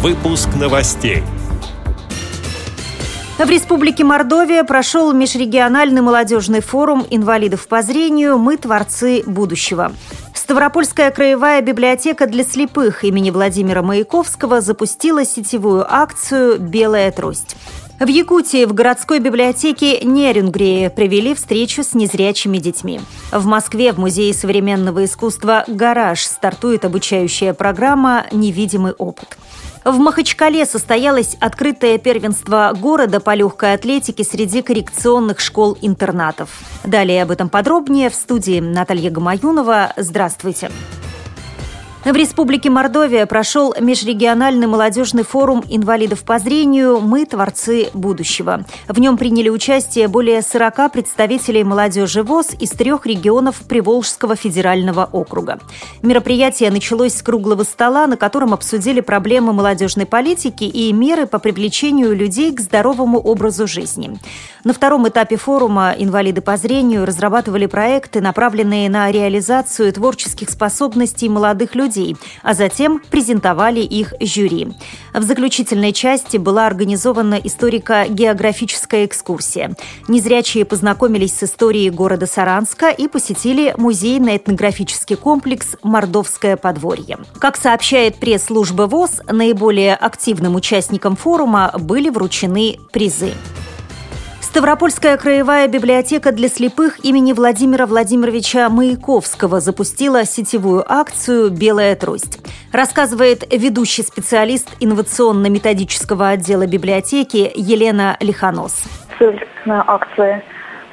Выпуск новостей. В Республике Мордовия прошел межрегиональный молодежный форум инвалидов по зрению «Мы – творцы будущего». Ставропольская краевая библиотека для слепых имени Владимира Маяковского запустила сетевую акцию «Белая трость». В Якутии в городской библиотеке Нерюнгрии провели встречу с незрячими детьми. В Москве в Музее современного искусства «Гараж» стартует обучающая программа «Невидимый опыт». В Махачкале состоялось открытое первенство города по легкой атлетике среди коррекционных школ-интернатов. Далее об этом подробнее в студии Наталья Гамаюнова. Здравствуйте. В Республике Мордовия прошел межрегиональный молодежный форум инвалидов по зрению «Мы – творцы будущего». В нем приняли участие более 40 представителей молодежи ВОЗ из трех регионов Приволжского федерального округа. Мероприятие началось с круглого стола, на котором обсудили проблемы молодежной политики и меры по привлечению людей к здоровому образу жизни. На втором этапе форума инвалиды по зрению разрабатывали проекты, направленные на реализацию творческих способностей молодых людей людей, а затем презентовали их жюри. В заключительной части была организована историко-географическая экскурсия. Незрячие познакомились с историей города Саранска и посетили музейно-этнографический комплекс «Мордовское подворье». Как сообщает пресс-служба ВОЗ, наиболее активным участникам форума были вручены призы. Ставропольская краевая библиотека для слепых имени Владимира Владимировича Маяковского запустила сетевую акцию «Белая трость». Рассказывает ведущий специалист инновационно-методического отдела библиотеки Елена Лихонос. Цель акции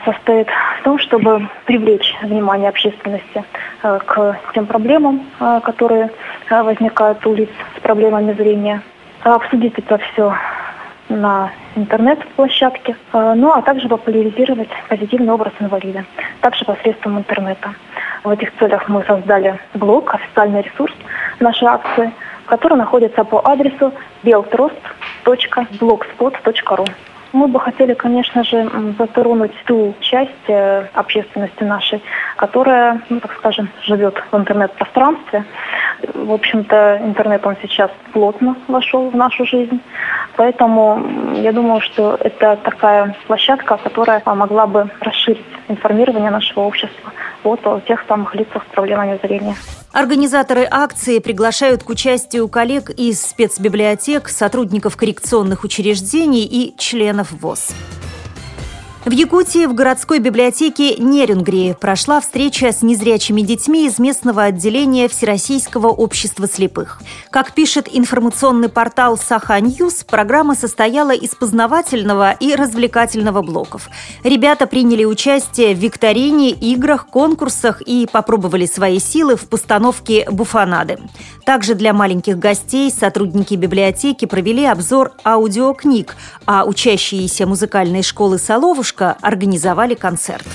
состоит в том, чтобы привлечь внимание общественности э, к тем проблемам, э, которые э, возникают у лиц с проблемами зрения, обсудить это все на интернет-площадке, э, ну а также популяризировать позитивный образ инвалида, также посредством интернета. В этих целях мы создали блог, официальный ресурс нашей акции, который находится по адресу beltrost.blogspot.ru. Мы бы хотели, конечно же, затронуть ту часть э, общественности нашей, которая, ну, так скажем, живет в интернет-пространстве. В общем-то, интернет, он сейчас плотно вошел в нашу жизнь. Поэтому я думаю, что это такая площадка, которая могла бы расширить информирование нашего общества вот о тех самых лицах с проблемами зрения. Организаторы акции приглашают к участию коллег из спецбиблиотек, сотрудников коррекционных учреждений и членов ВОЗ. В Якутии в городской библиотеке Нерюнгри прошла встреча с незрячими детьми из местного отделения Всероссийского общества слепых. Как пишет информационный портал SakhaNews, программа состояла из познавательного и развлекательного блоков. Ребята приняли участие в викторине, играх, конкурсах и попробовали свои силы в постановке буффонады. Также для маленьких гостей сотрудники библиотеки провели обзор аудиокниг, а учащиеся музыкальной школы «Соловушка» «Солнышко» организовали концерт.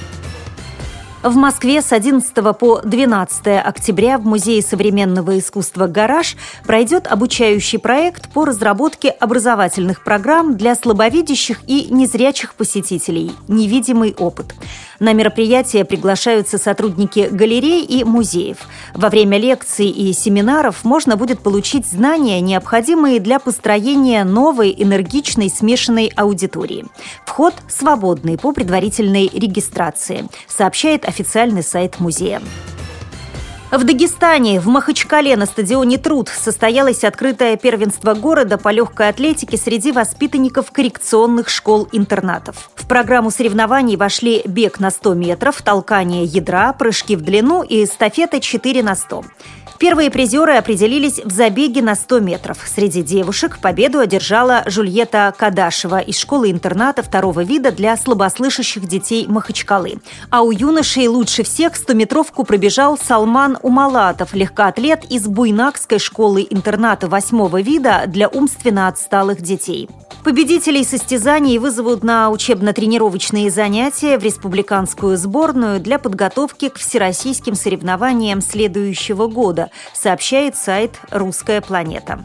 В Москве с 11 по 12 октября в Музее современного искусства «Гараж» пройдет обучающий проект по разработке образовательных программ для слабовидящих и незрячих посетителей «Невидимый опыт». На мероприятие приглашаются сотрудники галерей и музеев. Во время лекций и семинаров можно будет получить знания, необходимые для построения новой энергичной смешанной аудитории. Вход свободный по предварительной регистрации, сообщает официальный сайт музея. В Дагестане, в Махачкале на стадионе «Труд» состоялось открытое первенство города по легкой атлетике среди воспитанников коррекционных школ-интернатов. В программу соревнований вошли бег на 100 метров, толкание ядра, прыжки в длину и эстафета 4 на 100. Первые призеры определились в забеге на 100 метров. Среди девушек победу одержала Жульета Кадашева из школы-интерната второго вида для слабослышащих детей Махачкалы. А у юношей лучше всех 100-метровку пробежал Салман Умалатов, легкоатлет из Буйнакской школы-интерната восьмого вида для умственно отсталых детей. Победителей состязаний вызовут на учебно-тренировочные занятия в республиканскую сборную для подготовки к всероссийским соревнованиям следующего года, сообщает сайт «Русская планета».